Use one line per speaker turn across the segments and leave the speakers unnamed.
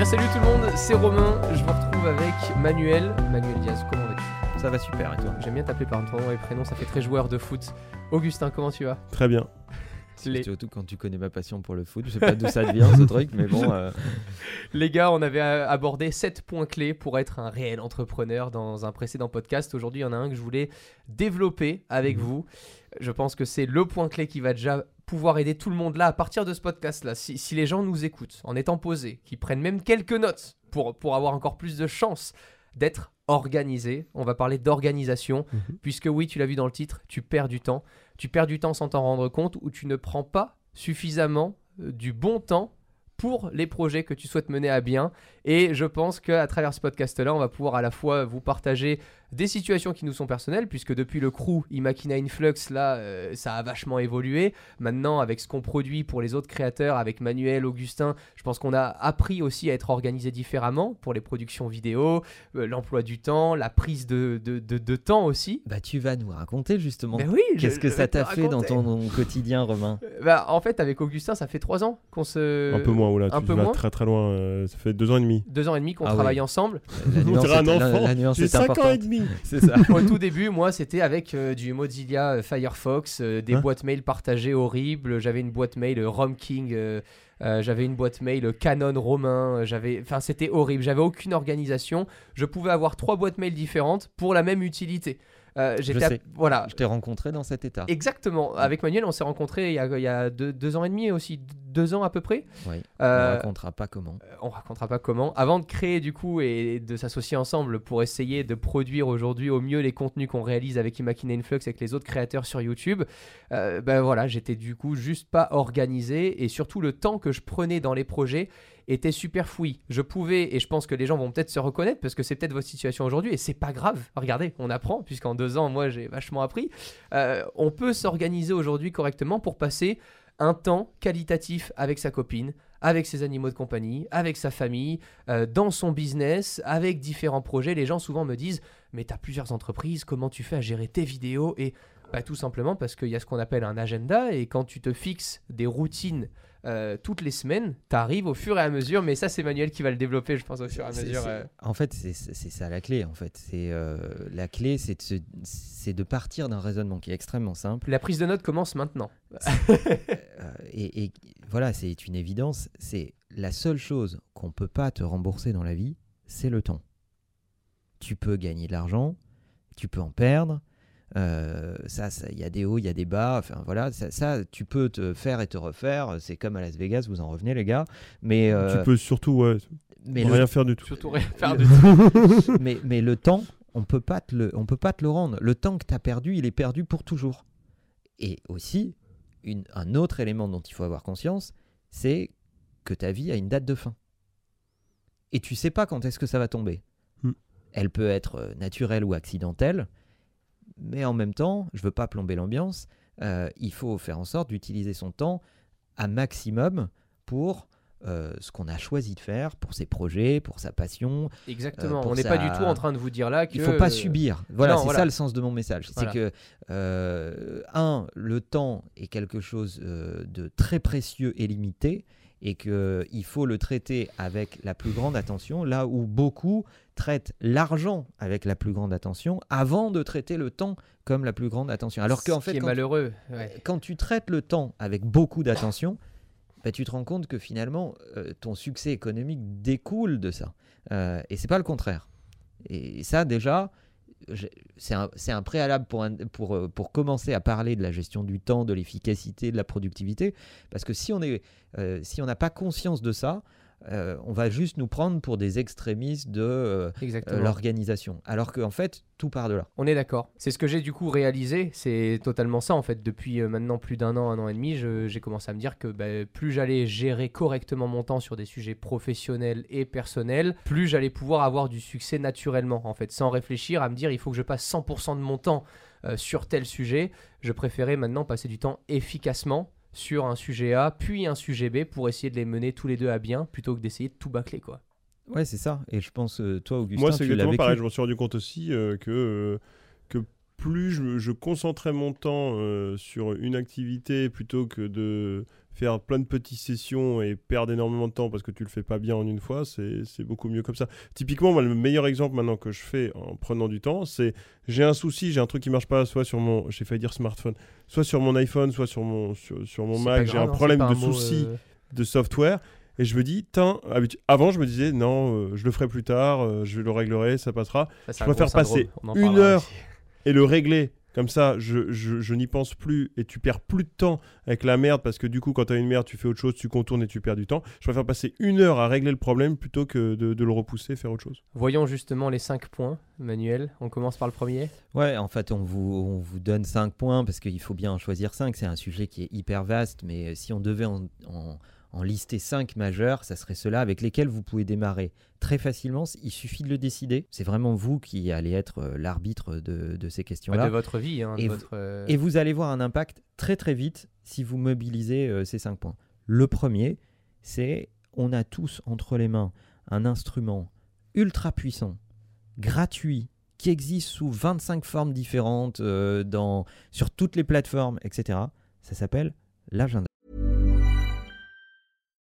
bien salut tout le monde, c'est Romain, je vous retrouve avec Manuel. Manuel Diaz, comment vas-tu?
Ça va super et toi?
J'aime bien t'appeler par ton nom et prénom, ça fait très joueur de foot. Augustin, comment tu vas?
Très bien.
Les...
Surtout quand tu connais ma passion pour le foot, je sais pas d'où ça vient ce truc, mais bon. euh,
Les gars, on avait euh, abordé 7 points clés pour être un réel entrepreneur dans un précédent podcast. Aujourd'hui, il y en a un que je voulais développer avec
Mhm.
vous. Je pense que c'est le point clé qui va déjà pouvoir aider tout le monde là à partir de ce podcast-là. Si, si les gens nous écoutent en étant posés, qui prennent même quelques notes pour, pour avoir encore plus de chances d'être organisés, on va parler d'organisation,
Mhm.
puisque oui, tu l'as vu dans le titre, tu perds du temps. Tu perds du temps sans t'en rendre compte ou tu ne prends pas suffisamment euh, du bon temps pour les projets que tu souhaites mener à bien. Et je pense qu'à travers ce podcast-là, on va pouvoir à la fois vous partager des situations qui nous sont personnelles, puisque depuis le crew Imakina Influx, là, euh, ça a vachement évolué. Maintenant, avec ce qu'on produit pour les autres créateurs, avec Manuel, Augustin, je pense qu'on a appris aussi à être organisé différemment pour les productions vidéo, euh, l'emploi du temps, la prise de, de, de- de temps aussi.
Bah tu vas nous raconter justement.
Mais oui, je-
Qu'est-ce que
je
ça t'a fait dans ton quotidien, Romain
Euh, Bah, en fait, avec Augustin, ça fait trois ans qu'on se.
un peu moins, oula,
un
tu
peu
vas
moins.
très très loin. euh, ça fait deux ans et demi.
Deux ans et demi qu'on
Ah
travaille
oui.
ensemble.
La
On
nuance
dirait un
est- la-
enfant.
la nuance
J'ai
est
5 ans et
importante. C'est ça.
Au tout début, moi, c'était avec euh, du Mozilla euh, Firefox, euh, des
Hein
boîtes mail partagées horribles. J'avais une boîte mail Rom King, euh, j'avais une boîte mail Canon Romain. J'avais, enfin, c'était horrible. J'avais aucune organisation. Je pouvais avoir trois boîtes mail différentes pour la même utilité. Euh, j'étais à-
sais.
voilà.
Je t'ai rencontré dans cet état.
Exactement. Avec Manuel, on s'est rencontrés il y a, il y a deux, deux ans et demi aussi, deux ans à peu près.
Oui.
Euh,
On racontera pas comment.
on racontera pas comment. Avant de créer du coup et de s'associer ensemble pour essayer de produire aujourd'hui au mieux les contenus qu'on réalise avec Imakina Influx avec les autres créateurs sur YouTube, euh, ben voilà, j'étais du coup juste pas organisé et surtout le temps que je prenais dans les projets était super fouillis. Je pouvais, et je pense que les gens vont peut-être se reconnaître parce que c'est peut-être votre situation aujourd'hui et c'est pas grave. Regardez, on apprend puisqu'en deux ans, moi j'ai vachement appris. Euh, on peut s'organiser aujourd'hui correctement pour passer un temps qualitatif avec sa copine, avec ses animaux de compagnie, avec sa famille, euh, dans son business, avec différents projets. Les gens souvent me disent Mais tu as plusieurs entreprises, comment tu fais à gérer tes vidéos? Et bah, tout simplement parce qu'il y a ce qu'on appelle un agenda et quand tu te fixes des routines euh, toutes les semaines, tu arrives au fur et à mesure. Mais ça, c'est Manuel qui va le développer, je pense, au fur et à mesure. euh.
En fait, c'est ça la clé. En fait, c'est euh, la clé, c'est de, se- c'est de partir d'un raisonnement qui est extrêmement simple.
La prise de notes commence maintenant.
Et, et voilà, c'est une évidence. C'est la seule chose qu'on peut pas te rembourser dans la vie, c'est le temps. Tu peux gagner de l'argent, tu peux en perdre. Euh, ça, ça, il y a des hauts, il y a des bas. Enfin voilà, ça, ça, tu peux te faire et te refaire. C'est comme à Las Vegas, vous en revenez les gars. Mais euh,
Tu peux surtout ouais,
mais le
rien faire du tout.
Surtout rien faire du tout.
mais, mais le temps, on peut pas te le, on peut pas te le rendre. Le temps que tu as perdu, il est perdu pour toujours. Et aussi, une- un autre élément dont il faut avoir conscience, c'est que ta vie a une date de fin. Et tu sais pas quand est-ce que ça va tomber.
Hmm.
Elle peut être euh, naturelle ou accidentelle, mais en même temps, je veux pas plomber l'ambiance. euh, il faut faire en sorte d'utiliser son temps à maximum pour euh, ce qu'on a choisi de faire, pour ses projets, pour sa passion,
Exactement.
Euh, pour
on n'est pas du tout en train de vous dire là que.
il faut pas subir. Voilà, c'est
voilà.
ça le sens de mon message.
Voilà.
C'est que, un, le temps est quelque chose de très précieux et limité, et qu'il faut le traiter avec la plus grande attention, là où beaucoup traitent l'argent avec la plus grande attention, avant de traiter le temps comme la plus grande attention. Alors qu'en fait,
qui est
quand,
malheureux. ouais.
quand tu traites le temps avec beaucoup d'attention, bah, tu te rends compte que finalement, euh, ton succès économique découle de ça. Euh, et c'est pas le contraire. Et ça, déjà, c'est un, préalable pour, euh, pour commencer à parler de la gestion du temps, de l'efficacité, de la productivité. Parce que si on euh, si on n'a pas conscience de ça, euh, on va juste nous prendre pour des extrémistes de euh, euh, l'organisation. Alors qu'en fait, tout part de là.
On est d'accord. C'est ce que j'ai du coup réalisé. C'est totalement ça en fait. Depuis euh, maintenant plus d'un an, un an et demi, j'ai commencé à me dire que bah, plus j'allais gérer correctement mon temps sur des sujets professionnels et personnels, plus j'allais pouvoir avoir du succès naturellement en fait, sans réfléchir à me dire il faut que je passe 100% de mon temps sur tel sujet. Je préférais maintenant passer du temps efficacement sur un sujet A, puis un sujet B pour essayer de les mener tous les deux à bien plutôt que d'essayer de tout bâcler quoi.
Ouais, c'est ça. Et je pense, euh, toi, Augustin,
Moi, c'est exactement
vécu.
pareil. Je m'en suis rendu compte aussi euh, que, euh, que plus je, je concentrais mon temps euh, sur une activité plutôt que de faire plein de petites sessions et perdre énormément de temps parce que tu le fais pas bien en une fois, c'est beaucoup mieux comme ça. Typiquement, moi, le meilleur exemple maintenant que je fais en prenant du temps, c'est j'ai un souci, j'ai un truc qui marche pas, soit sur mon, j'ai failli dire smartphone, soit sur mon iPhone, soit sur mon, sur, sur mon Mac, j'ai un
hein,
problème de souci
euh,
de software et je me dis, habitu- avant je me disais non, euh, je le ferai plus tard, euh, je le réglerai, ça passera
ça, c'est
je préfère passer une heure
aussi.
et le régler. Comme ça, je, je, je n'y pense plus et tu perds plus de temps avec la merde parce que du coup, quand tu as une merde, tu fais autre chose, tu contournes et tu perds du temps. Je préfère passer une heure à régler le problème plutôt que de, de le repousser, faire autre chose.
Voyons justement les 5 points, Manuel. On commence par le premier.
Ouais, en fait, on vous, on vous donne 5 points parce qu'il faut bien en choisir 5. C'est un sujet qui est hyper vaste, mais si on devait en, en- en lister 5 majeurs, ça serait ceux-là avec lesquels vous pouvez démarrer très facilement. Il suffit de le décider. C'est vraiment vous qui allez être euh, l'arbitre de, de ces questions-là.
de votre vie. hein, de
Et vous-
votre, euh,
Et vous allez voir un impact très très vite si vous mobilisez euh, ces 5 points. Le premier, c'est on a tous entre les mains un instrument ultra puissant, gratuit, qui existe sous 25 formes différentes euh, dans, sur toutes les plateformes, etc. Ça s'appelle l'agenda.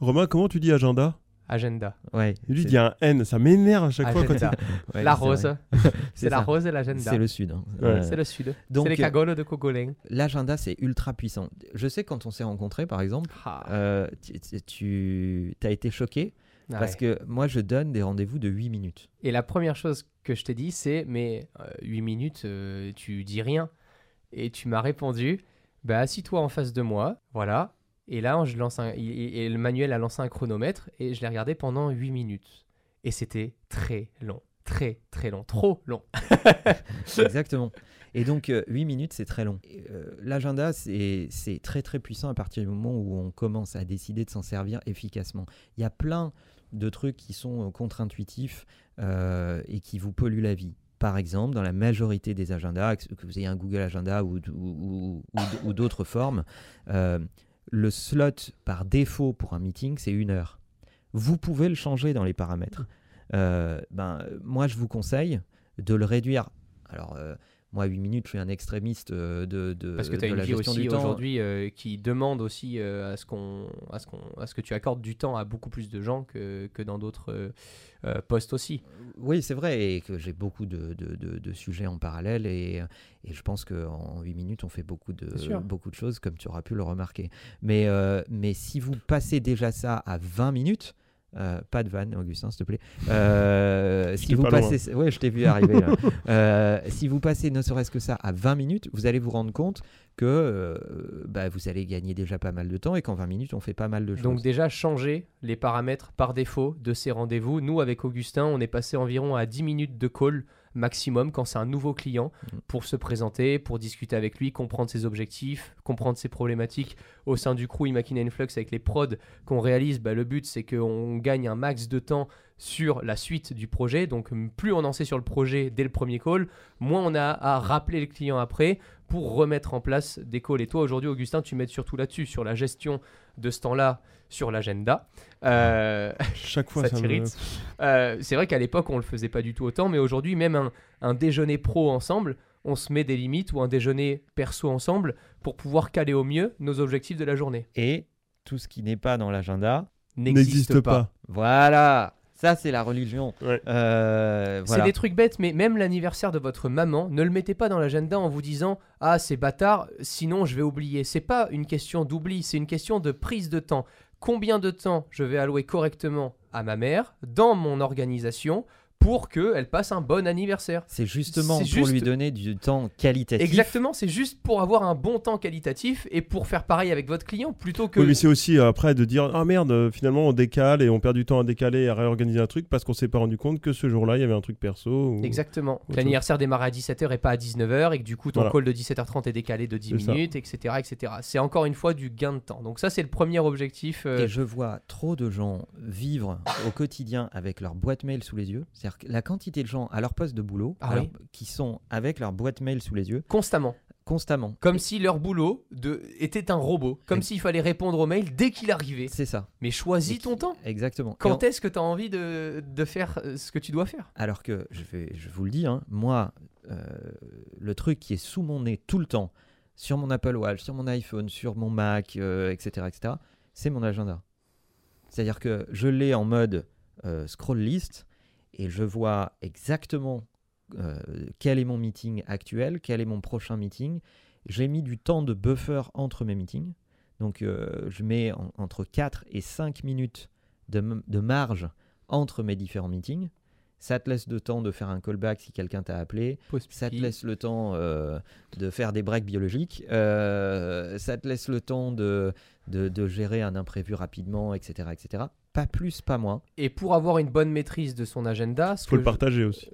Romain, comment tu dis agenda?
Agenda.
Ouais,
Lui, il
c'est-
dit un N, ça m'énerve à chaque fois quand
Agenda.
ouais,
la rose. C'est la rose et l'agenda.
C'est le sud. hein.
Ouais.
Euh,
C'est le sud.
donc,
c'est les
euh,
cagoles de Cogolin.
L'agenda, c'est ultra puissant. Je sais, quand on s'est rencontrés, par exemple,
Ah,
euh, tu, as été choqué parce
ouais.
que moi, je donne des rendez-vous de 8 minutes.
Et la première chose que je t'ai dit, c'est mais 8 minutes, euh, tu dis rien. Et tu m'as répondu, bah assis-toi en face de moi, voilà. Et là, je lance un, et, le manuel a lancé un chronomètre et je l'ai regardé pendant 8 minutes. Et c'était très long, très très long, trop long.
Exactement. Et donc, euh, 8 minutes, c'est très long. Euh, L'agenda, c'est très très puissant à partir du moment où on commence à décider de s'en servir efficacement. Il y a plein de trucs qui sont euh, contre-intuitifs euh, et qui vous polluent la vie. Par exemple, dans la majorité des agendas, que vous ayez un Google Agenda ou, ou- ou- d'autres formes, euh, le slot par défaut pour un meeting, c'est une heure. Vous pouvez le changer dans les paramètres. Euh, ben, moi, je vous conseille de le réduire. Alors, euh, moi, 8 minutes, je suis un extrémiste euh, de, de,
Parce que tu as
de
une
la
vie
gestion
aussi
du temps.
aujourd'hui euh, qui demande aussi euh, à, ce qu'on, à, ce qu'on, à ce que tu accordes du temps à beaucoup plus de gens que, que dans d'autres euh, postes aussi.
Oui, c'est vrai, et que j'ai beaucoup de, de- de- de sujets en parallèle, et, et je pense qu'en 8 minutes, on fait beaucoup de, beaucoup de choses, comme tu auras pu le remarquer. Mais, euh, mais si vous passez déjà ça à 20 minutes, euh, pas de vanne, Augustin, s'il te plaît. Euh, si vous
pas loin.
passez, ouais, je t'ai vu arriver là. Euh, si vous passez ne serait-ce que ça à 20 minutes, vous allez vous rendre compte que euh, bah, vous allez gagner déjà pas mal de temps et qu'en 20 minutes, on fait pas mal de choses.
Donc déjà changer les paramètres par défaut de ces rendez-vous. Nous avec Augustin, on est passé environ à 10 minutes de call maximum quand c'est un nouveau client
Mm.
pour se présenter, pour discuter avec lui, comprendre ses objectifs, comprendre ses problématiques au sein du crew Imagine Influx avec les prods qu'on réalise. Bah, le but c'est qu'on gagne un max de temps sur la suite du projet. Donc plus on en sait sur le projet dès le premier call, moins on a à rappeler le client après pour remettre en place des calls. Et toi aujourd'hui Augustin, tu m'aides surtout là-dessus, sur la gestion de ce temps-là sur l'agenda. Euh,
Chaque fois,
Ça
ça, me...
euh, c'est vrai qu'à l'époque, on le faisait pas du tout autant, mais aujourd'hui, même un, un déjeuner pro ensemble, on se met des limites ou un déjeuner perso ensemble pour pouvoir caler au mieux nos objectifs de la journée.
Et tout ce qui n'est pas dans l'agenda,
n'existe pas.
voilà, ça c'est la religion.
Ouais.
Euh,
C'est des trucs bêtes, mais même l'anniversaire de votre maman, ne le mettez pas dans l'agenda en vous disant Ah, c'est bâtard, sinon je vais oublier. C'est pas une question d'oubli, c'est une question de prise de temps. Combien de temps je vais allouer correctement à ma mère, dans mon organisation, pour qu'elle passe un bon anniversaire.
C'est justement pour lui donner du temps qualitatif.
Exactement, c'est juste pour avoir un bon temps qualitatif et pour faire pareil avec votre client plutôt que.
Oui, mais c'est aussi euh, après de dire ah merde, euh, finalement on décale et on perd du temps à décaler et à réorganiser un truc parce qu'on s'est pas rendu compte que ce jour-là il y avait un truc perso. ou-
Exactement. L'anniversaire démarre à 17h et pas à 19h et que du coup ton
Voilà.
call de 17h30 est décalé de 10
C'est ça.
minutes, etc. etc. C'est encore une fois du gain de temps. Donc ça c'est le premier objectif. euh,
Et je vois trop de gens vivre au quotidien avec leur boîte mail sous les yeux. C'est-à-dire la quantité de gens à leur poste de boulot
Ah oui.
qui sont avec leur boîte mail sous les yeux
constamment.
constamment.
Comme si leur boulot de... était un robot. Comme s'il fallait répondre aux mails dès qu'il arrivait.
C'est ça.
Mais choisis ton temps.
Exactement.
Quand
en-
est-ce que tu as envie de, de faire euh, ce que tu dois faire?
Alors que, je, vais, je vous le dis, hein, moi, euh, le truc qui est sous mon nez tout le temps, sur mon Apple Watch, sur mon iPhone, sur mon Mac, euh, etc., etc., c'est mon agenda. C'est-à-dire que je l'ai en mode euh, scroll list et je vois exactement euh, quel est mon meeting actuel, quel est mon prochain meeting. J'ai mis du temps de buffer entre mes meetings. Donc euh, je mets en- entre 4 et 5 minutes de, de marge entre mes différents meetings. Ça te laisse le temps de faire un callback si quelqu'un t'a appelé. Ça te laisse le temps euh, de faire des breaks biologiques. Ça te laisse le temps de, de, de gérer un imprévu rapidement, etc., etc. Pas plus, pas moins.
Et pour avoir une bonne maîtrise de son agenda, ce
Faut
que
le
je-
partager aussi.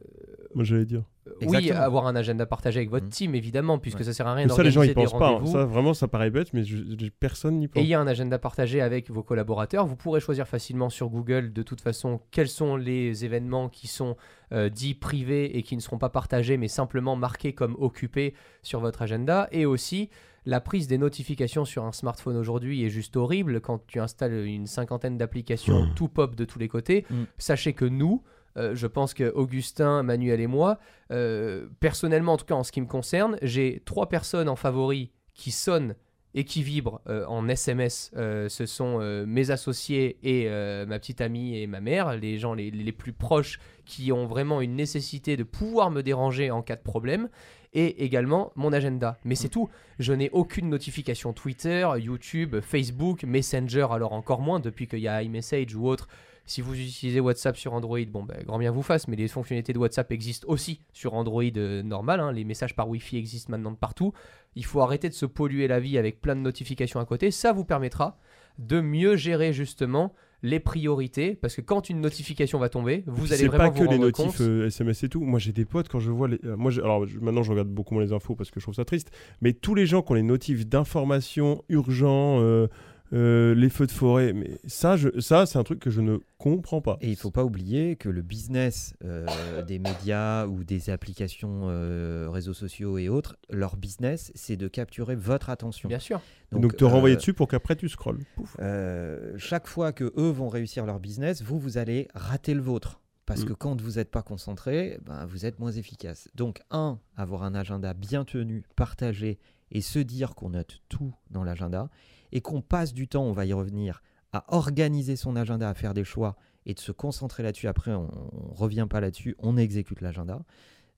Moi j'allais dire.
Oui,
Exactement.
avoir un agenda partagé avec votre
Mhm.
team, évidemment, puisque
Ouais.
ça sert à rien
Mais ça les gens
d'organiser
ils
des
pensent pas. hein.
rendez-vous.
Ça vraiment ça paraît bête mais je- je- personne n'y pense.
Ayez un agenda partagé avec vos collaborateurs. Vous pourrez choisir facilement sur Google, de toute façon, quels sont les événements qui sont euh, dits privés et qui ne seront pas partagés, mais simplement marqués comme occupés sur votre agenda. Et aussi, la prise des notifications sur un smartphone aujourd'hui est juste horrible. Quand tu installes une cinquantaine d'applications, tout pop de tous les côtés.
Mm.
Sachez que nous, euh, je pense que Augustin, Manuel et moi, euh, personnellement, en tout cas en ce qui me concerne, j'ai trois personnes en favoris qui sonnent et qui vibrent euh, en SMS. Euh, ce sont euh, mes associés et euh, ma petite amie et ma mère, les gens les, les plus proches qui ont vraiment une nécessité de pouvoir me déranger en cas de problème. Et également mon agenda. Mais c'est tout. Je n'ai aucune notification Twitter, YouTube, Facebook, Messenger, alors encore moins depuis qu'il y a iMessage ou autre. Si vous utilisez WhatsApp sur Android, bon, ben, grand bien vous fasse, mais les fonctionnalités de WhatsApp existent aussi sur Android euh, normal. hein. Les messages par Wi-Fi existent maintenant de partout. Il faut arrêter de se polluer la vie avec plein de notifications à côté. Ça vous permettra de mieux gérer justement les priorités, parce que quand une notification va tomber, vous allez
c'est
vraiment
pas
vous
que les notifs
compte.
euh, SMS et tout. Moi, j'ai des potes quand je vois les. euh, moi, je- alors je- maintenant, je regarde beaucoup moins les infos parce que je trouve ça triste. Mais tous les gens qui ont les notifs d'informations urgents, euh, euh, les feux de forêt, mais ça, je, ça, c'est un truc que je ne comprends pas.
Et il faut pas oublier que le business euh, des médias ou des applications euh, réseaux sociaux et autres, leur business, c'est de capturer votre attention.
Bien sûr.
Donc, te renvoyer
euh,
dessus pour qu'après tu scrolles. Pouf.
euh, chaque fois que eux vont réussir leur business, vous, vous allez rater le vôtre. Parce
Mm.
que quand vous n'êtes pas concentré, ben, vous êtes moins efficace. Donc, un, avoir un agenda bien tenu, partagé, et se dire qu'on note tout dans l'agenda, et qu'on passe du temps, on va y revenir, à organiser son agenda, à faire des choix, et de se concentrer là-dessus. Après, on ne revient pas là-dessus, on exécute l'agenda.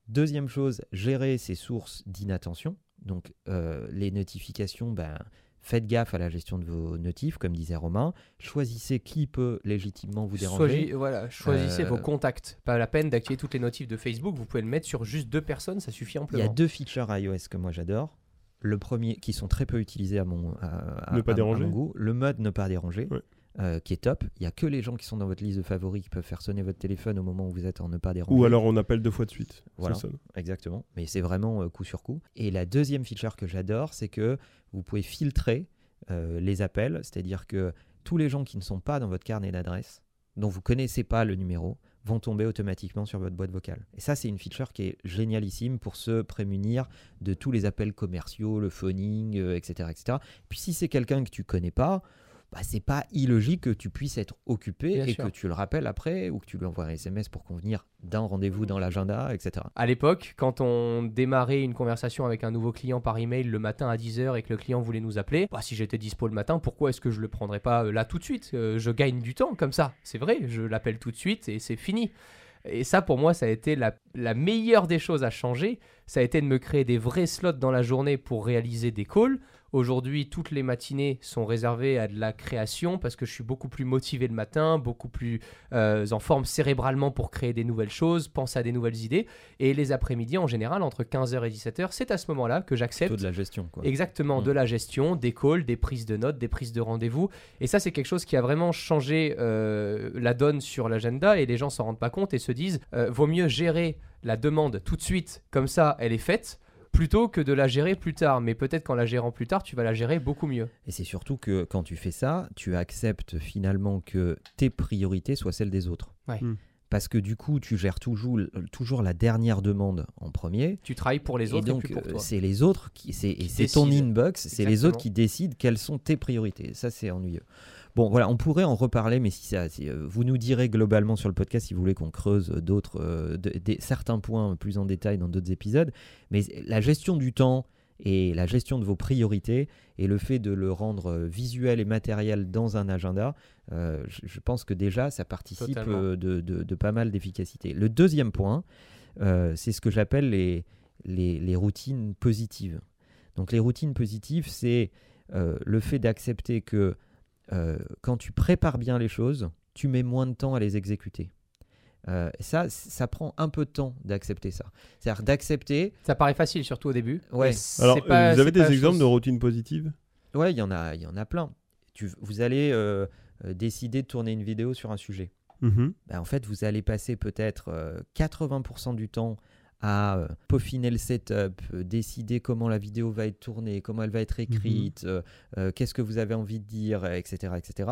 Deuxième chose, gérer ses sources d'inattention. Donc, euh, les notifications, ben, faites gaffe à la gestion de vos notifs, comme disait Romain. Choisissez qui peut légitimement vous déranger.
Voilà, choisissez
Euh,
vos contacts. Pas la peine d'activer toutes les notifs de Facebook. Vous pouvez le mettre sur juste deux personnes, ça suffit
Il y
amplement.
a deux features iOS que moi j'adore. Le premier, qui sont très peu utilisés à mon, à, à-
Ne pas
à- à
déranger.
mon goût, le mode ne pas déranger,
Ouais.
euh, qui est top. Il y a que les gens qui sont dans votre liste de favoris qui peuvent faire sonner votre téléphone au moment où vous êtes en ne pas déranger.
Ou alors on appelle deux fois de suite.
Voilà. Exactement, mais c'est vraiment euh, coup sur coup. Et la deuxième feature que j'adore, c'est que vous pouvez filtrer euh, les appels, c'est-à-dire que tous les gens qui ne sont pas dans votre carnet d'adresse, dont vous connaissez pas le numéro, vont tomber automatiquement sur votre boîte vocale. Et ça, c'est une feature qui est génialissime pour se prémunir de tous les appels commerciaux, le phoning, euh, etc., etc. Puis si c'est quelqu'un que tu connais pas, bah, c'est pas illogique que tu puisses être occupé
Bien
et
sûr.
que tu le rappelles après ou que tu lui envoies un SMS pour convenir d'un rendez-vous dans l'agenda, etc.
À l'époque, quand on démarrait une conversation avec un nouveau client par email le matin à 10h et que le client voulait nous appeler, bah, si j'étais dispo le matin, pourquoi est-ce que je le prendrais pas euh, là tout de suite? Euh, Je gagne du temps comme ça, c'est vrai, je l'appelle tout de suite et c'est fini. Et ça, pour moi, ça a été la, la meilleure des choses à changer, ça a été de me créer des vrais slots dans la journée pour réaliser des calls. Aujourd'hui, toutes les matinées sont réservées à de la création parce que je suis beaucoup plus motivé le matin, beaucoup plus euh, en forme cérébralement pour créer des nouvelles choses, penser à des nouvelles idées. Et les après-midi, en général, entre 15h et 17h, c'est à ce moment-là que j'accepte
de la gestion. Quoi.
Exactement,
Mm.
de la gestion, des calls, des prises de notes, des prises de rendez-vous. Et ça, c'est quelque chose qui a vraiment changé euh, la donne sur l'agenda et les gens s'en rendent pas compte et se disent euh, vaut mieux gérer la demande tout de suite, comme ça, elle est faite, plutôt que de la gérer plus tard. Mais peut-être qu'en la gérant plus tard, tu vas la gérer beaucoup mieux.
Et c'est surtout que quand tu fais ça, tu acceptes finalement que tes priorités soient celles des autres.
Ouais.
Mm.
Parce que du coup, tu gères toujours, toujours la dernière demande en premier.
Tu travailles pour les autres et,
donc, euh,
toi.
c'est les autres qui, c'est, ton inbox, c'est les autres qui décident quelles sont tes priorités. Ça, c'est ennuyeux. Bon, voilà, on pourrait en reparler, mais si ça, si, euh, vous nous direz globalement sur le podcast si vous voulez qu'on creuse d'autres, euh, certains points plus en détail dans d'autres épisodes. Mais la gestion du temps et la gestion de vos priorités et le fait de le rendre euh, visuel et matériel dans un agenda, euh, je, je pense que déjà ça participe de, de- de pas mal d'efficacité. Le deuxième point, euh, c'est ce que j'appelle les, les, les routines positives. Donc les routines positives, c'est euh, le fait d'accepter que euh, quand tu prépares bien les choses, tu mets moins de temps à les exécuter. Euh, ça, ça prend un peu de temps d'accepter ça. C'est-à-dire d'accepter.
Ça paraît facile, surtout au début.
Ouais.
Alors,
pas-
euh, vous avez des exemples
chose-
de routines positives?
Ouais, il y en a, il y en a plein. Tu, vous allez euh, décider de tourner une vidéo sur un sujet.
Mhm.
Ben, en fait, vous allez passer peut-être euh, 80% du temps à euh, peaufiner le setup, euh, décider comment la vidéo va être tournée, comment elle va être écrite, euh, euh, qu'est-ce que vous avez envie de dire, etc., etc.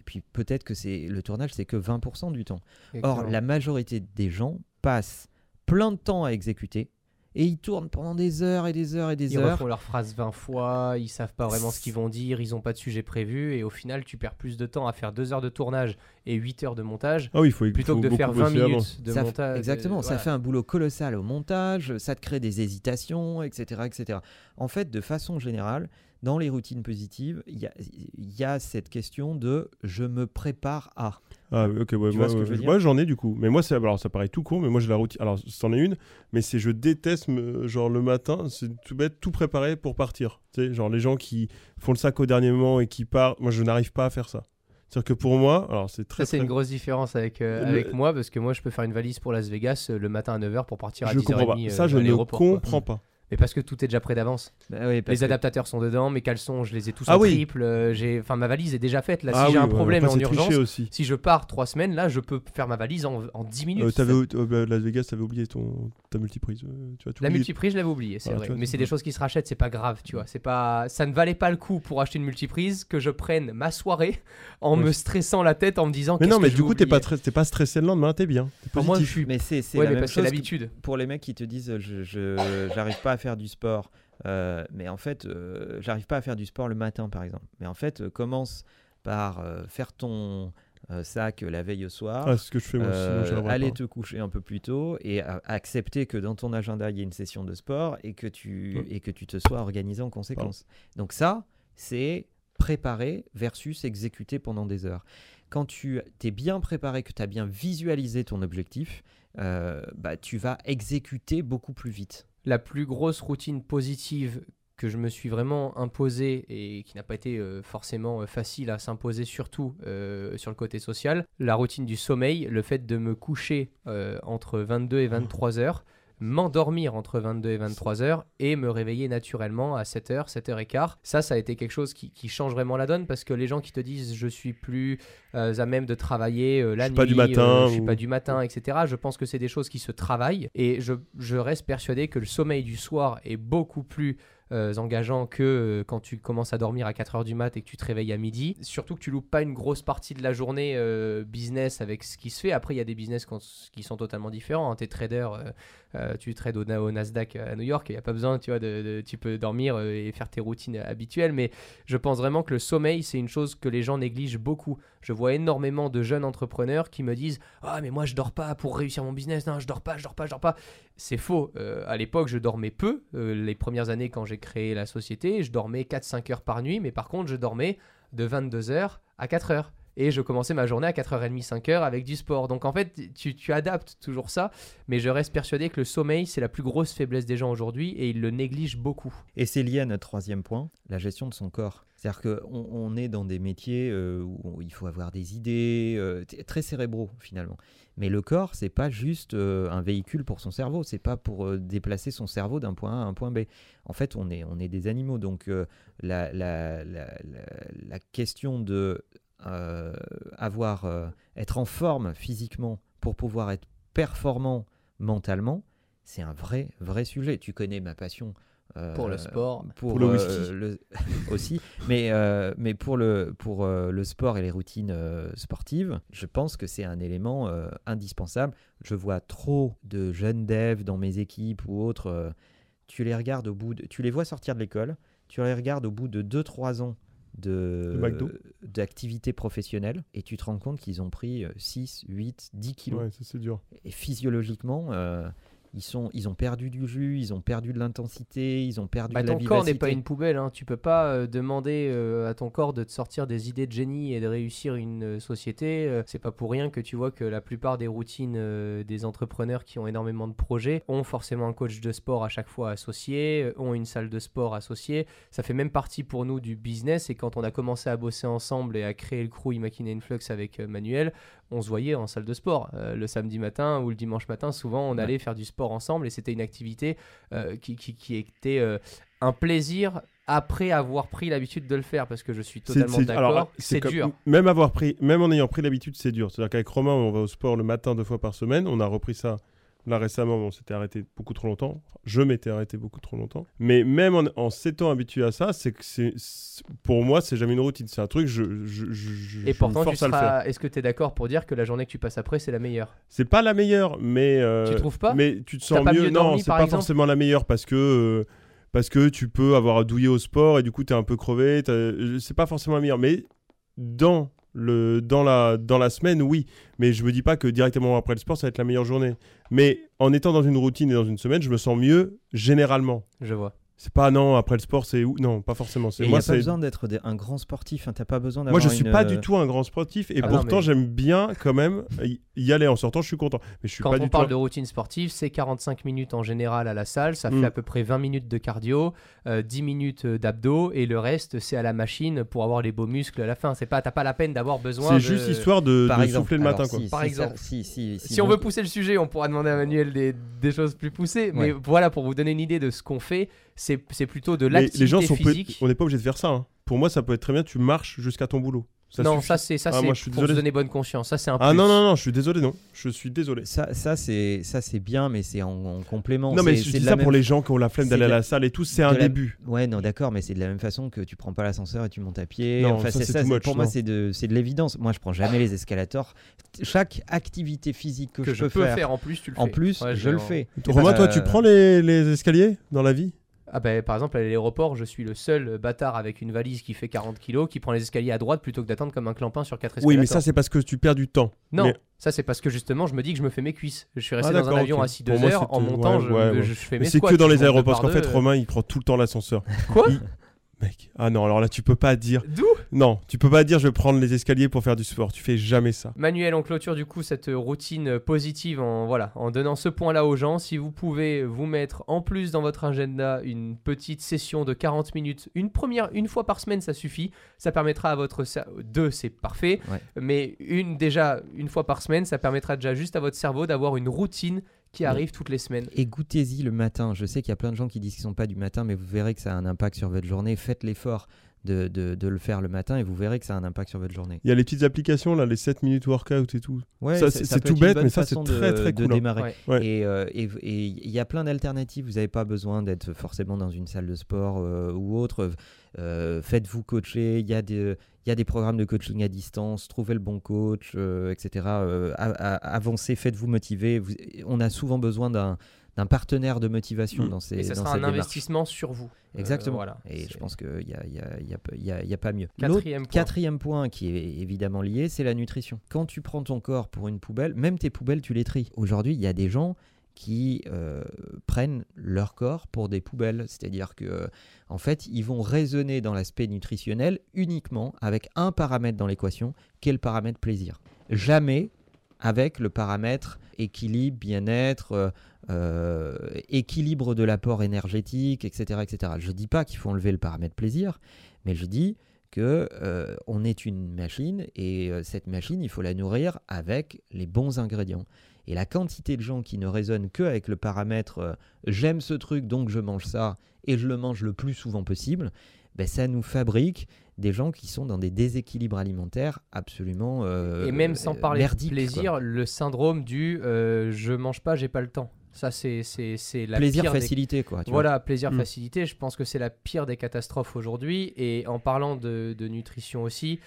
Et puis peut-être que c'est le tournage, c'est que 20% du temps. Or, la majorité des gens passent plein de temps à exécuter et ils tournent pendant des heures et des heures et des
Ils
heures.
refont leur phrase 20 fois, ils savent pas vraiment ce qu'ils vont dire, ils ont pas de sujet prévu, et au final, tu perds plus de temps à faire 2 heures de tournage et 8 heures de montage
Ah oui, faut
plutôt
faut
que de faire 20
bosser avant.
minutes de
Ça
montage.
Exactement,
euh,
ça fait un boulot colossal au montage, ça te crée des hésitations, etc. etc. En fait, de façon générale, dans les routines positives, il y a, il y a cette question de je me prépare à.
Ah, oui, ok, ouais,
Tu
moi,
vois ce que
ouais,
je veux dire?
moi, j'en ai du coup. Mais moi, c'est alors ça paraît tout con, mais moi j'ai la routine. Alors c'en est une, mais c'est je déteste me- genre le matin, c'est tout bête, tout préparé pour partir. Tu sais, genre les gens qui font le sac au dernier moment et qui partent. Moi, je n'arrive pas à faire ça. C'est-à-dire que pour moi, alors c'est très.
Ça, c'est
très-
une grosse différence avec, euh,
Le-
avec moi parce que moi, je peux faire une valise pour Las Vegas euh, le matin à 9h pour partir à
Je
10h30
comprends pas. Ça,
euh,
je ne
quoi.
comprends pas.
Mais parce que tout est déjà prêt d'avance.
Bah oui,
Les
que-
adaptateurs sont dedans, mes caleçons, je les ai tous
Ah
en
oui.
triple. euh, j'ai, enfin, ma valise est déjà faite. Là,
Ah
si j'ai
oui,
un
ouais,
problème
après,
en urgence,
aussi.
si je pars 3 semaines, là, je peux faire ma valise en, en 10 minutes.
Euh, t'avais, euh, Las Vegas, t'avais oublié ton, ta multiprise. euh, tu vois,
La multiprise, je l'avais oublié, c'est vrai.
vois,
Mais
c'est
des choses qui se rachètent, c'est pas grave, tu vois. C'est pas, ça ne valait pas le coup pour acheter une multiprise que je prenne ma soirée en
Ouais.
me stressant la tête en me disant.
Mais non, mais du
j'ai
coup, t'es pas, pas stressé le lendemain, t'es bien.
Enfin, moi, je suis.
Mais c'est
Ouais, l'habitude.
pour les mecs qui te disent je je- j'arrive pas à faire du sport euh, mais en fait euh, j'arrive pas à faire du sport le matin par exemple mais en fait euh, commence par faire ton sac la veille au soir
Ah, ce que je fais moi, sinon
aller
pas.
te coucher un peu plus tôt et accepter que dans ton agenda il y a une session de sport et que tu
Ouais.
et que tu te sois organisé en conséquence donc ça c'est préparer versus exécuter pendant des heures quand tu t'es bien préparé, que tu as bien visualisé ton objectif, euh, bah, tu vas exécuter beaucoup plus vite.
La plus grosse routine positive que je me suis vraiment imposée et qui n'a pas été euh, forcément euh, facile à s'imposer, surtout euh, sur le côté social, la routine du sommeil, le fait de me coucher entre 22 et 23 heures, m'endormir entre 22 et 23 heures et me réveiller naturellement à 7 heures, 7 heures et quart. Ça, ça a été quelque chose qui, qui change vraiment la donne parce que les gens qui te disent je suis plus euh, à même de travailler euh, la
Je suis
nuit,
pas du matin
euh, je suis
ou-
pas du matin, etc. Je pense que c'est des choses qui se travaillent et je, je reste persuadé que le sommeil du soir est beaucoup plus euh, engageant que euh, quand tu commences à dormir à 4 heures du mat et que tu te réveilles à midi. Surtout que tu loupes pas une grosse partie de la journée euh, business avec ce qui se fait. Après, il y a des business qui sont totalement différents. hein. T'es trader, euh, euh, tu trades au, Na- au Nasdaq à New York, il n'y a pas besoin, tu vois, tu peux dormir euh, et faire tes routines habituelles. Mais je pense vraiment que le sommeil, c'est une chose que les gens négligent beaucoup. Je vois énormément de jeunes entrepreneurs qui me disent Ah, mais moi, je dors pas pour réussir mon business. Non, je dors pas, je dors pas, je dors pas. C'est faux. Euh, à l'époque, je dormais peu. Euh, les premières années, quand j'ai créé la société, je dormais 4-5 heures par nuit. Mais par contre, je dormais de 22h à 4 heures. Et je commençais ma journée à 4h30, 5h avec du sport. Donc en fait, tu, tu adaptes toujours ça, mais je reste persuadé que le sommeil, c'est la plus grosse faiblesse des gens aujourd'hui et ils le négligent beaucoup.
Et c'est lié à notre troisième point, la gestion de son corps. C'est-à-dire qu'on on est dans des métiers euh, où il faut avoir des idées, euh, très cérébraux finalement. Mais le corps, c'est pas juste euh, un véhicule pour son cerveau, c'est pas pour déplacer son cerveau d'un point A à un point B. En fait, on est, on est des animaux, donc la, la, la- la question de euh, avoir, euh, être en forme physiquement pour pouvoir être performant mentalement, c'est un vrai, vrai sujet. Tu connais ma passion. euh,
Pour le sport.
pour,
Pour le
euh,
whisky.
le- aussi, mais, euh, mais pour, le, pour euh, le sport et les routines euh, sportives, je pense que c'est un élément euh, indispensable. Je vois trop de jeunes devs dans mes équipes ou autres. euh, tu les regardes au bout de, tu les vois sortir de l'école, tu les regardes au bout de 2-3 ans. D'activité professionnelle et tu te rends compte qu'ils ont pris euh, 6, 8, 10 kilos.
Ouais, ça c'est dur.
et physiologiquement, euh, ils, sont, ils ont perdu du jus, ils ont perdu de l'intensité, ils ont perdu
Bah,
de la
ton corps n'est
vivacité.
pas une poubelle, hein. tu peux pas euh, demander euh, à ton corps de te sortir des idées de génie et de réussir une euh, société. Euh, c'est pas pour rien que tu vois que la plupart des routines des entrepreneurs qui ont énormément de projets ont forcément un coach de sport à chaque fois associé, ont une salle de sport associée. Ça fait même partie pour nous du business et quand on a commencé à bosser ensemble et à créer le crew Imagine Influx avec Manuel, on se voyait en salle de sport. Euh, le samedi matin ou le dimanche matin, souvent on
Ouais.
allait faire du sport ensemble et c'était une activité euh, qui, qui, qui était euh, un plaisir après avoir pris l'habitude de le faire parce que je suis totalement d'accord.
c'est
dur.
Même avoir pris, même en ayant pris l'habitude, c'est dur. C'est-à-dire qu'avec Romain, on va au sport le matin deux fois par semaine. On a repris ça là récemment. On s'était arrêté beaucoup trop longtemps. Je m'étais arrêté beaucoup trop longtemps. Mais même en, en s'étant habitué à ça, c'est que c'est c'est- pour moi, c'est jamais une routine. C'est un truc. Je, je, je, je-
Et
je
pourtant,
me
tu
à le faire.
est-ce que tu es d'accord pour dire que la journée que tu passes après, c'est la meilleure?
C'est pas la meilleure, mais euh,
Tu trouves pas?
Mais tu te sens mieux. non, c'est pas
exemple?
forcément la meilleure parce que euh, parce que tu peux avoir douillé au sport et du coup tu es un peu crevé. euh, C'est pas forcément la meilleure, mais dans le dans la dans la semaine, oui. Mais je me dis pas que directement après le sport ça va être la meilleure journée. Mais en étant dans une routine et dans une semaine, je me sens mieux généralement.
Je vois.
C'est pas non après le sport c'est où? Non pas forcément. C'est
Et il n'y
moi
a pas besoin d'être un grand sportif, hein, t'as pas besoin
moi je suis
une,
pas
euh,
du tout un grand sportif et
Ah
pourtant
mais-
j'aime bien quand même y- aller en sortant. Je suis content. Mais je suis
Quand
pas
on
du
parle
tout.
de routine sportive, c'est 45 minutes en général à la salle. Ça
Mm.
fait à peu près 20 minutes de cardio, euh, 10 minutes euh, d'abdos et le reste, c'est à la machine pour avoir les beaux muscles à la fin. C'est pas, t'as pas la peine d'avoir besoin.
C'est
de-
juste histoire de,
par
de
exemple,
souffler le
alors,
matin quoi.
si-
Par
si
exemple.
si, si,
Si on veut pousser le sujet, on pourra demander à Manuel des, des choses plus poussées. Mais voilà, pour vous donner une idée de ce qu'on fait, c'est plutôt de l'activité
les gens sont peu-
physique.
on n'est pas obligé de faire ça. hein. Pour moi, ça peut être très bien. Tu marches jusqu'à ton boulot. Ça
non,
suffit.
ça c'est ça
Ah,
c'est pour se donner bonne conscience. Ça c'est un
Ah
plus.
non non non, je suis désolé non. Je suis désolé.
Ça, ça c'est ça c'est bien, mais c'est en, en complément.
Non mais
C'est-
je dis ça pour les gens qui ont la flemme d'aller à
la-
la salle et tout. C'est un
la-
début.
Ouais, non, d'accord, mais c'est de la même façon que tu prends pas l'ascenseur et tu montes à pied.
Non,
enfin,
ça,
c'est-
much,
pour moi, c'est de, c'est de l'évidence. Moi, je prends jamais les escalators. Chaque activité physique que,
que
je peux faire,
en plus, tu le
en
fais.
plus,
Ouais,
je le
en-
fais.
Romain, toi,
Euh,
tu prends les, les escaliers dans la vie?
Ah bah, par exemple, à l'aéroport, je suis le seul bâtard avec une valise qui fait 40 kilos qui prend les escaliers à droite plutôt que d'attendre comme un clampin sur quatre escalators.
Oui, mais ça c'est parce que tu perds du temps.
Non,
Mais-
ça c'est parce que justement, je me dis que je me fais mes cuisses. Je suis resté
Ah,
dans un avion assis deux
moi,
heures. En montant,
ouais,
je,
ouais,
fais
Mais
mes
c'est que dans les aéroports
par
parce qu'en fait. Romain il prend tout le temps l'ascenseur.
Quoi?
Il- Mec, ah non, alors là tu peux pas dire.
D'où?
Non, tu peux pas dire je vais prendre les escaliers pour faire du sport. Tu fais jamais ça.
Manuel, on clôture du coup cette routine positive en, voilà, en donnant ce point-là aux gens. Si vous pouvez vous mettre en plus dans votre agenda une petite session de 40 minutes, une première, une fois par semaine, ça suffit. Ça permettra à votre deux, c'est parfait.
Ouais.
Mais une déjà une fois par semaine, ça permettra déjà juste à votre cerveau d'avoir une routine qui arrive toutes les semaines.
Et goûtez-y le matin. Je sais qu'il y a plein de gens qui disent qu'ils sont pas du matin, mais vous verrez que ça a un impact sur votre journée. Faites l'effort de, de, de le faire le matin et vous verrez que ça a un impact sur votre journée.
Il y a les petites applications là, les 7 minutes workout et tout.
Ouais,
Ça, c'est-
ça
c'est
peut
tout bête, mais ça, c'est
façon
très, très
de
cool,
démarrer.
Ouais.
Ouais.
Et euh, et- et il y a plein d'alternatives. Vous n'avez pas besoin d'être forcément dans une salle de sport euh, ou autre. Euh, Faites-vous coacher. Il y, a des- il y a des programmes de coaching à distance. Trouvez le bon coach, euh, etc. Euh, avancez, faites-vous motiver. Vous- on a souvent besoin d'un d'un partenaire de motivation
Mm.
dans ces
Et ça
dans
sera un investissement sur vous. Euh,
Exactement.
voilà.
Et je pense qu'il n'y a, y a- y a- y pas mieux.
Quatrième point.
quatrième point qui est évidemment lié, c'est la nutrition. Quand tu prends ton corps pour une poubelle, même tes poubelles, tu les tries. Aujourd'hui, il y a des gens qui euh, prennent leur corps pour des poubelles. C'est-à-dire que, euh, en fait, ils vont raisonner dans l'aspect nutritionnel uniquement avec un paramètre dans l'équation, qui est le paramètre plaisir. Jamais avec le paramètre équilibre, bien-être, euh, équilibre de l'apport énergétique, etc., etc. Je ne dis pas qu'il faut enlever le paramètre plaisir, mais je dis que euh, on est une machine et cette machine, il faut la nourrir avec les bons ingrédients. Et la quantité de gens qui ne raisonnent que avec le paramètre euh, j'aime ce truc donc je mange ça et je le mange le plus souvent possible, ben, ça nous fabrique des gens qui sont dans des déséquilibres alimentaires absolument euh,
Et même sans parler de plaisir,
quoi.
le syndrome du euh, je mange pas, j'ai pas le temps. Ça, c'est c'est- c'est la
plaisir
pire des-
facilité quoi. tu vois.
Voilà, plaisir
Mm.
facilité, je pense que c'est la pire des catastrophes aujourd'hui. Et en parlant de, de nutrition aussi,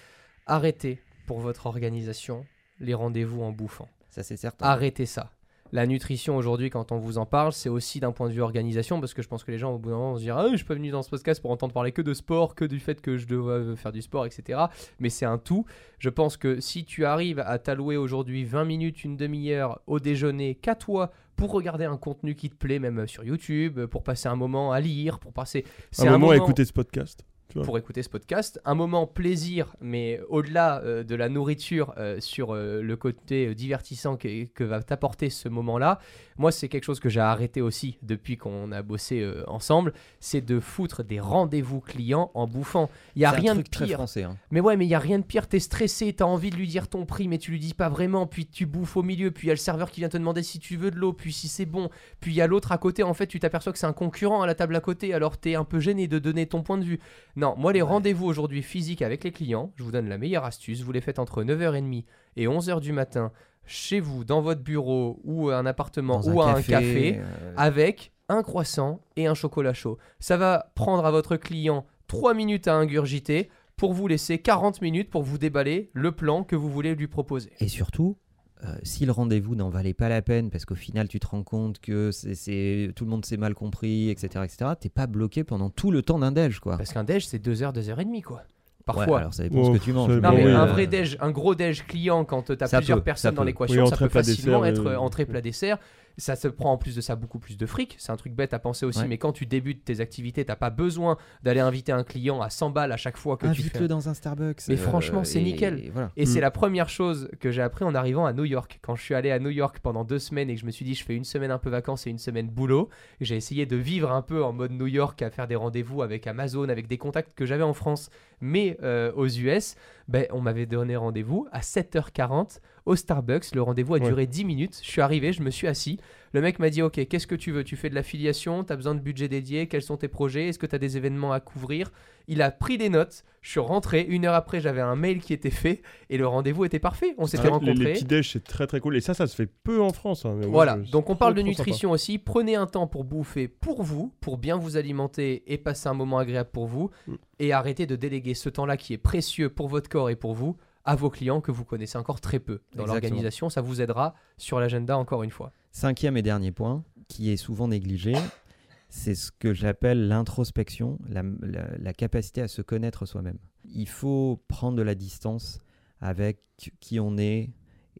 arrêtez pour votre organisation les rendez-vous en bouffant.
Ça c'est certain.
Arrêtez ça. La nutrition aujourd'hui, quand on vous en parle, c'est aussi d'un point de vue organisation, parce que je pense que les gens au bout d'un moment vont se dire Ah, je suis pas venu dans ce podcast pour entendre parler que de sport, que du fait que je dois faire du sport, etc. Mais c'est un tout. Je pense que si tu arrives à t'allouer aujourd'hui 20 minutes, une demi-heure au déjeuner qu'à toi pour regarder un contenu qui te plaît, même sur YouTube, pour passer un moment à lire, pour passer. C'est
un moment à écouter ce podcast.
Pour écouter ce podcast. Un moment plaisir, mais au-delà euh, de la nourriture, euh, sur euh, le côté divertissant que, que va t'apporter ce moment-là. Moi, c'est quelque chose que j'ai arrêté aussi depuis qu'on a bossé ensemble, c'est de foutre des rendez-vous clients en bouffant. Il y a
un
rien de
très
pire.
français. hein.
Mais ouais, mais il y a rien de pire. T'es stressé, t'as envie de lui dire ton prix, mais tu lui dis pas vraiment. Puis tu bouffes au milieu. Puis il y a le serveur qui vient te demander si tu veux de l'eau. Puis si c'est bon. Puis il y a l'autre à côté. En fait, tu t'aperçois que c'est un concurrent à la table à côté. Alors t'es un peu gêné de donner ton point de vue. Non, moi les rendez-vous aujourd'hui physiques avec les clients, je vous donne la meilleure astuce. Vous les faites entre 9h30 et 11h du matin chez vous, dans votre bureau ou un appartement
Dans
ou
un
à un café
euh,
avec un croissant et un chocolat chaud. Ça va prendre à votre client 3 minutes à ingurgiter pour vous laisser 40 minutes pour vous déballer le plan que vous voulez lui proposer.
Et surtout, euh, si le rendez-vous n'en valait pas la peine, parce qu'au final tu te rends compte que c'est, c'est- tout le monde s'est mal compris, etc., etc., t'es pas bloqué pendant tout le temps d'un déj, quoi.
Parce qu'un déj, c'est 2 heures, 2 heures et demie, quoi.
Ouais,
Parfois.
alors ça dépend
Oh,
ce que tu manges.
non, mais
oui,
un
euh,
vrai déj, un gros déj client, quand tu as
Ça
plusieurs
peut,
personnes dans l'équation,
Oui,
ça peut facilement
dessert,
être
euh,
euh, entrée, plat, dessert. Ça se prend en plus de ça beaucoup plus de fric. C'est un truc bête à penser aussi,
Ouais.
mais quand tu débutes tes activités, t'as pas besoin d'aller inviter un client à 100 balles à chaque fois que tu fais.
Invite-le dans un Starbucks.
Mais franchement, c'est
et-
nickel.
et voilà.
Et c'est
Mm.
la première chose que j'ai appris en arrivant à New York. Quand je suis allé à New York pendant deux semaines et que je me suis dit je fais une semaine un peu vacances et une semaine boulot, j'ai essayé de vivre un peu en mode New York, à faire des rendez-vous avec Amazon, avec des contacts que j'avais en France, mais euh, aux US, ben, on m'avait donné rendez-vous à 7h40 au Starbucks. Le rendez-vous a
Ouais.
duré 10 minutes. Je suis arrivé, je me suis assis. Le mec m'a dit Ok, qu'est-ce que tu veux? Tu fais de l'affiliation? Tu as besoin de budget dédié? Quels sont tes projets? Est-ce que tu as des événements à couvrir? Il a pris des notes. Je suis rentré. Une heure après, j'avais un mail qui était fait et le rendez-vous était parfait. On s'était
Ah, les,
rencontrés.
les petits déj, c'est très très cool. Et ça, ça se fait peu en France. hein, mais
Voilà, donc on parle de
sympa.
nutrition aussi. Prenez un temps pour bouffer pour vous, pour bien vous alimenter et passer un moment agréable pour vous.
Mm.
Et arrêtez de déléguer ce temps-là qui est précieux pour votre corps et pour vous à vos clients que vous connaissez encore très peu dans l'organisation. Ça vous aidera sur l'agenda encore une fois.
Cinquième et dernier point, qui est souvent négligé, c'est ce que j'appelle l'introspection, la, la- la capacité à se connaître soi-même. Il faut prendre de la distance avec qui on est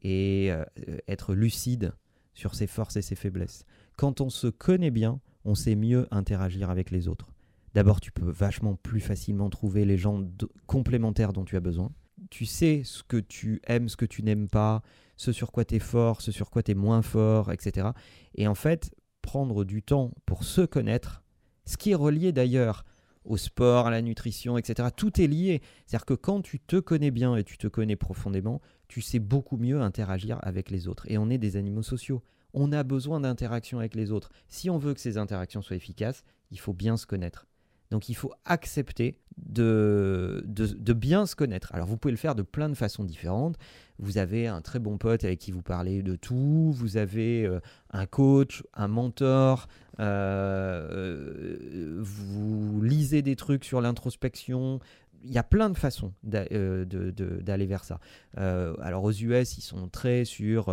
et euh, être lucide sur ses forces et ses faiblesses. Quand on se connaît bien, on sait mieux interagir avec les autres. D'abord, tu peux vachement plus facilement trouver les gens complémentaires dont tu as besoin. Tu sais ce que tu aimes, ce que tu n'aimes pas, ce sur quoi tu es fort, ce sur quoi tu es moins fort, etc. Et en fait, prendre du temps pour se connaître, ce qui est relié d'ailleurs au sport, à la nutrition, etc. Tout est lié. C'est-à-dire que quand tu te connais bien et tu te connais profondément, tu sais beaucoup mieux interagir avec les autres. Et on est des animaux sociaux. On a besoin d'interaction avec les autres. Si on veut que ces interactions soient efficaces, il faut bien se connaître. Donc il faut accepter de, de, bien se connaître. Alors vous pouvez le faire de plein de façons différentes. Vous avez un très bon pote avec qui vous parlez de tout. Vous avez euh, un coach, un mentor. euh, euh, vous lisez des trucs sur l'introspection. Il y a plein de façons d'aller vers ça. Alors aux US, ils sont très sur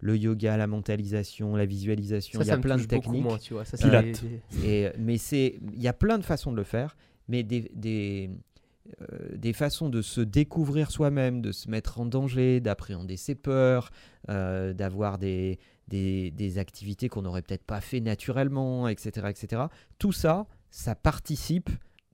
le yoga, la mentalisation, la visualisation. Il y a
ça me
plein de techniques.
moins, tu vois. Ça,
Pilates.
c'est-
Et, mais c'est, il y a plein de façons de le faire, mais des, des, euh, des façons de se découvrir soi-même, de se mettre en danger, d'appréhender ses peurs, euh, d'avoir des, des, des activités qu'on n'aurait peut-être pas fait naturellement, etc., etc. Tout ça, ça participe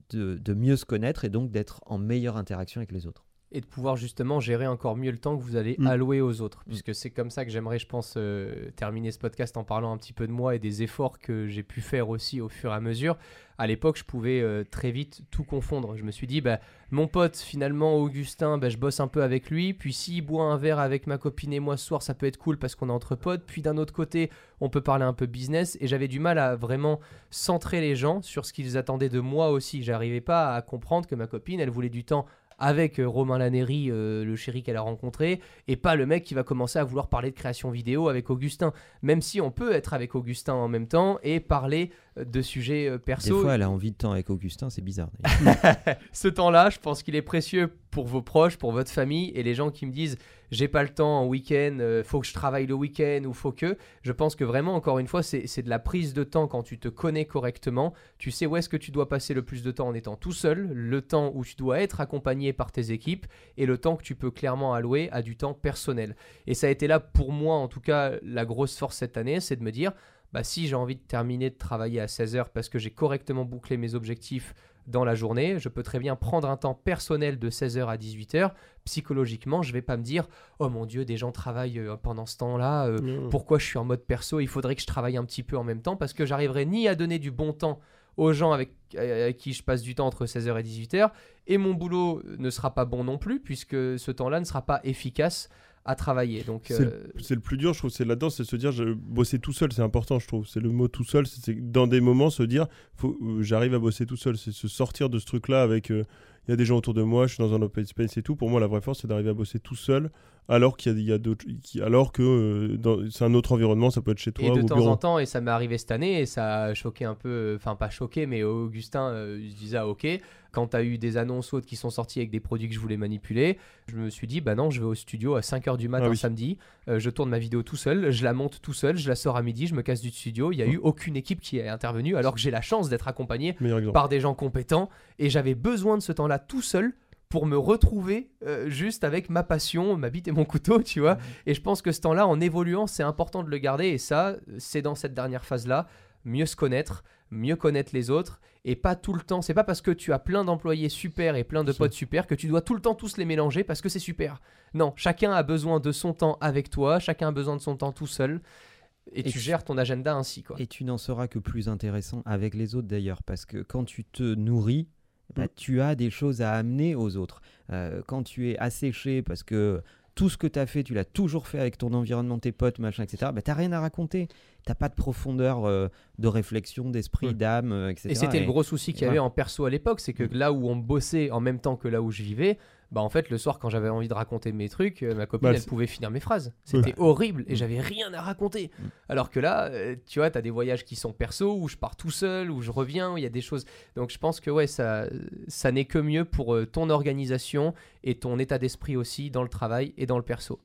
de, de mieux se connaître et donc d'être en meilleure interaction avec les autres.
Et de pouvoir justement gérer encore mieux le temps que vous allez
Mm.
allouer aux autres.
Mm.
Puisque c'est comme ça que j'aimerais, je pense, euh, terminer ce podcast en parlant un petit peu de moi et des efforts que j'ai pu faire aussi au fur et à mesure. À l'époque, je pouvais euh, très vite tout confondre. Je me suis dit, bah, mon pote, finalement, Augustin, bah, je bosse un peu avec lui. Puis s'il boit un verre avec ma copine et moi ce soir, ça peut être cool parce qu'on est entre potes. Puis d'un autre côté, on peut parler un peu business. Et j'avais du mal à vraiment centrer les gens sur ce qu'ils attendaient de moi aussi. J'arrivais pas à comprendre que ma copine, elle voulait du temps avec euh, Romain Lannéry, euh, le chéri qu'elle a rencontré, et pas le mec qui va commencer à vouloir parler de création vidéo avec Augustin. Même si on peut être avec Augustin en même temps et parler de sujets euh,
Des
perso.
fois, elle a envie de temps avec Augustin, c'est bizarre.
Ce temps-là, je pense qu'il est précieux pour vos proches, pour votre famille, et les gens qui me disent j'ai pas le temps en week-end, euh, faut que je travaille le week-end ou faut que. Je pense que vraiment, encore une fois, c'est de la prise de temps quand tu te connais correctement. Tu sais où est-ce que tu dois passer le plus de temps en étant tout seul, le temps où tu dois être accompagné par tes équipes et le temps que tu peux clairement allouer à du temps personnel. Et ça a été là pour moi, en tout cas, la grosse force cette année, c'est de me dire bah, si j'ai envie de terminer de travailler à 16h parce que j'ai correctement bouclé mes objectifs dans la journée, je peux très bien prendre un temps personnel de 16h à 18h. Psychologiquement, je vais pas me dire oh mon dieu, des gens travaillent euh, pendant ce temps-là, euh, pourquoi je suis en mode perso, il faudrait que je travaille un petit peu en même temps parce que j'arriverai ni à donner du bon temps aux gens avec, euh, avec qui je passe du temps entre 16h et 18h et mon boulot ne sera pas bon non plus puisque ce temps-là ne sera pas efficace à travailler. Donc
C'est
euh,
C'est le plus dur, je trouve, c'est là-dedans, c'est se dire, je, bosser tout seul, c'est important, je trouve. C'est le mot tout seul, c'est dans des moments se dire, faut, euh, j'arrive à bosser tout seul, c'est se sortir de ce truc-là avec, euh, il y a des gens autour de moi, je suis dans un open space et tout. Pour moi, la vraie force, c'est d'arriver à bosser tout seul, alors qu'il y a, d'autres, alors que euh, c'est un autre environnement, ça peut être chez toi
Et de temps
bureau.
en temps, et ça m'est arrivé cette année, et ça a choqué un peu, euh, enfin pas choqué, mais Augustin euh, il se disait ah, ok, quand tu as eu des annonces ou autres qui sont sorties avec des produits que je voulais manipuler, je me suis dit bah non, je vais au studio à 5h du matin
Ah oui.
samedi, euh, je tourne ma vidéo tout seul, je la monte tout seul, je la sors à midi, je me casse du studio, il n'y a eu aucune équipe qui est intervenue, alors que j'ai la chance d'être accompagné par des gens compétents, et j'avais besoin de ce temps-là tout seul pour me retrouver euh, juste avec ma passion, ma bite et mon couteau, tu vois. Et je pense que ce temps-là, en évoluant, c'est important de le garder. Et ça, c'est dans cette dernière phase-là, mieux se connaître, mieux connaître les autres, et pas tout le temps. C'est pas parce que tu as plein d'employés super et plein de potes super que tu dois tout le temps tous les mélanger parce que c'est super. Non, chacun a besoin de son temps avec toi, chacun a besoin de son temps tout seul. Et,
Et
tu
tu-
gères ton agenda ainsi, quoi.
Et tu n'en seras que plus intéressant avec les autres d'ailleurs, parce que quand tu te nourris, bah,
Mm.
tu as des choses à amener aux autres. Euh, quand tu es asséché parce que tout ce que tu as fait, tu l'as toujours fait avec ton environnement, tes potes, machin, etc., bah, tu n'as rien à raconter. Tu n'as pas de profondeur euh, de réflexion, d'esprit,
Ouais.
d'âme, euh, etc.
Et c'était le gros souci qu'il y avait en perso à l'époque, c'est que
Mm.
là où on bossait en même temps que là où je vivais, bah en fait le soir quand j'avais envie de raconter mes trucs, euh, ma copine
Bah,
elle pouvait finir mes phrases. C'était
Ouais.
horrible et
Mm.
j'avais rien à raconter.
Mm.
Alors que là, euh, tu vois, tu as des voyages qui sont perso où je pars tout seul, où je reviens, où il y a des choses. Donc je pense que ouais, ça ça n'est que mieux pour euh, ton organisation et ton état d'esprit aussi dans le travail et dans le perso.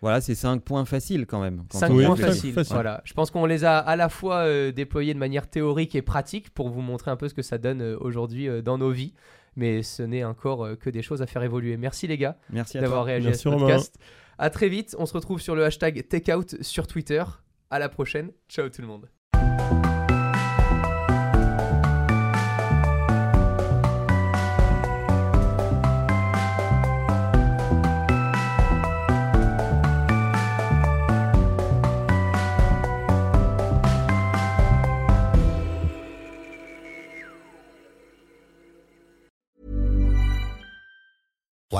Voilà, c'est cinq points faciles quand même. quand
5
on
Oui,
points faciles.
facile.
Voilà. Je pense qu'on les a à la fois euh, déployés de manière théorique et pratique pour vous montrer un peu ce que ça donne euh, aujourd'hui euh, dans nos vies. Mais ce n'est encore euh, que des choses à faire évoluer. Merci les gars
Merci
d'avoir réagi
Merci,
à ce
Romain.
podcast. À très vite. On se retrouve sur le hashtag Takeout sur Twitter. À la prochaine. Ciao tout le monde.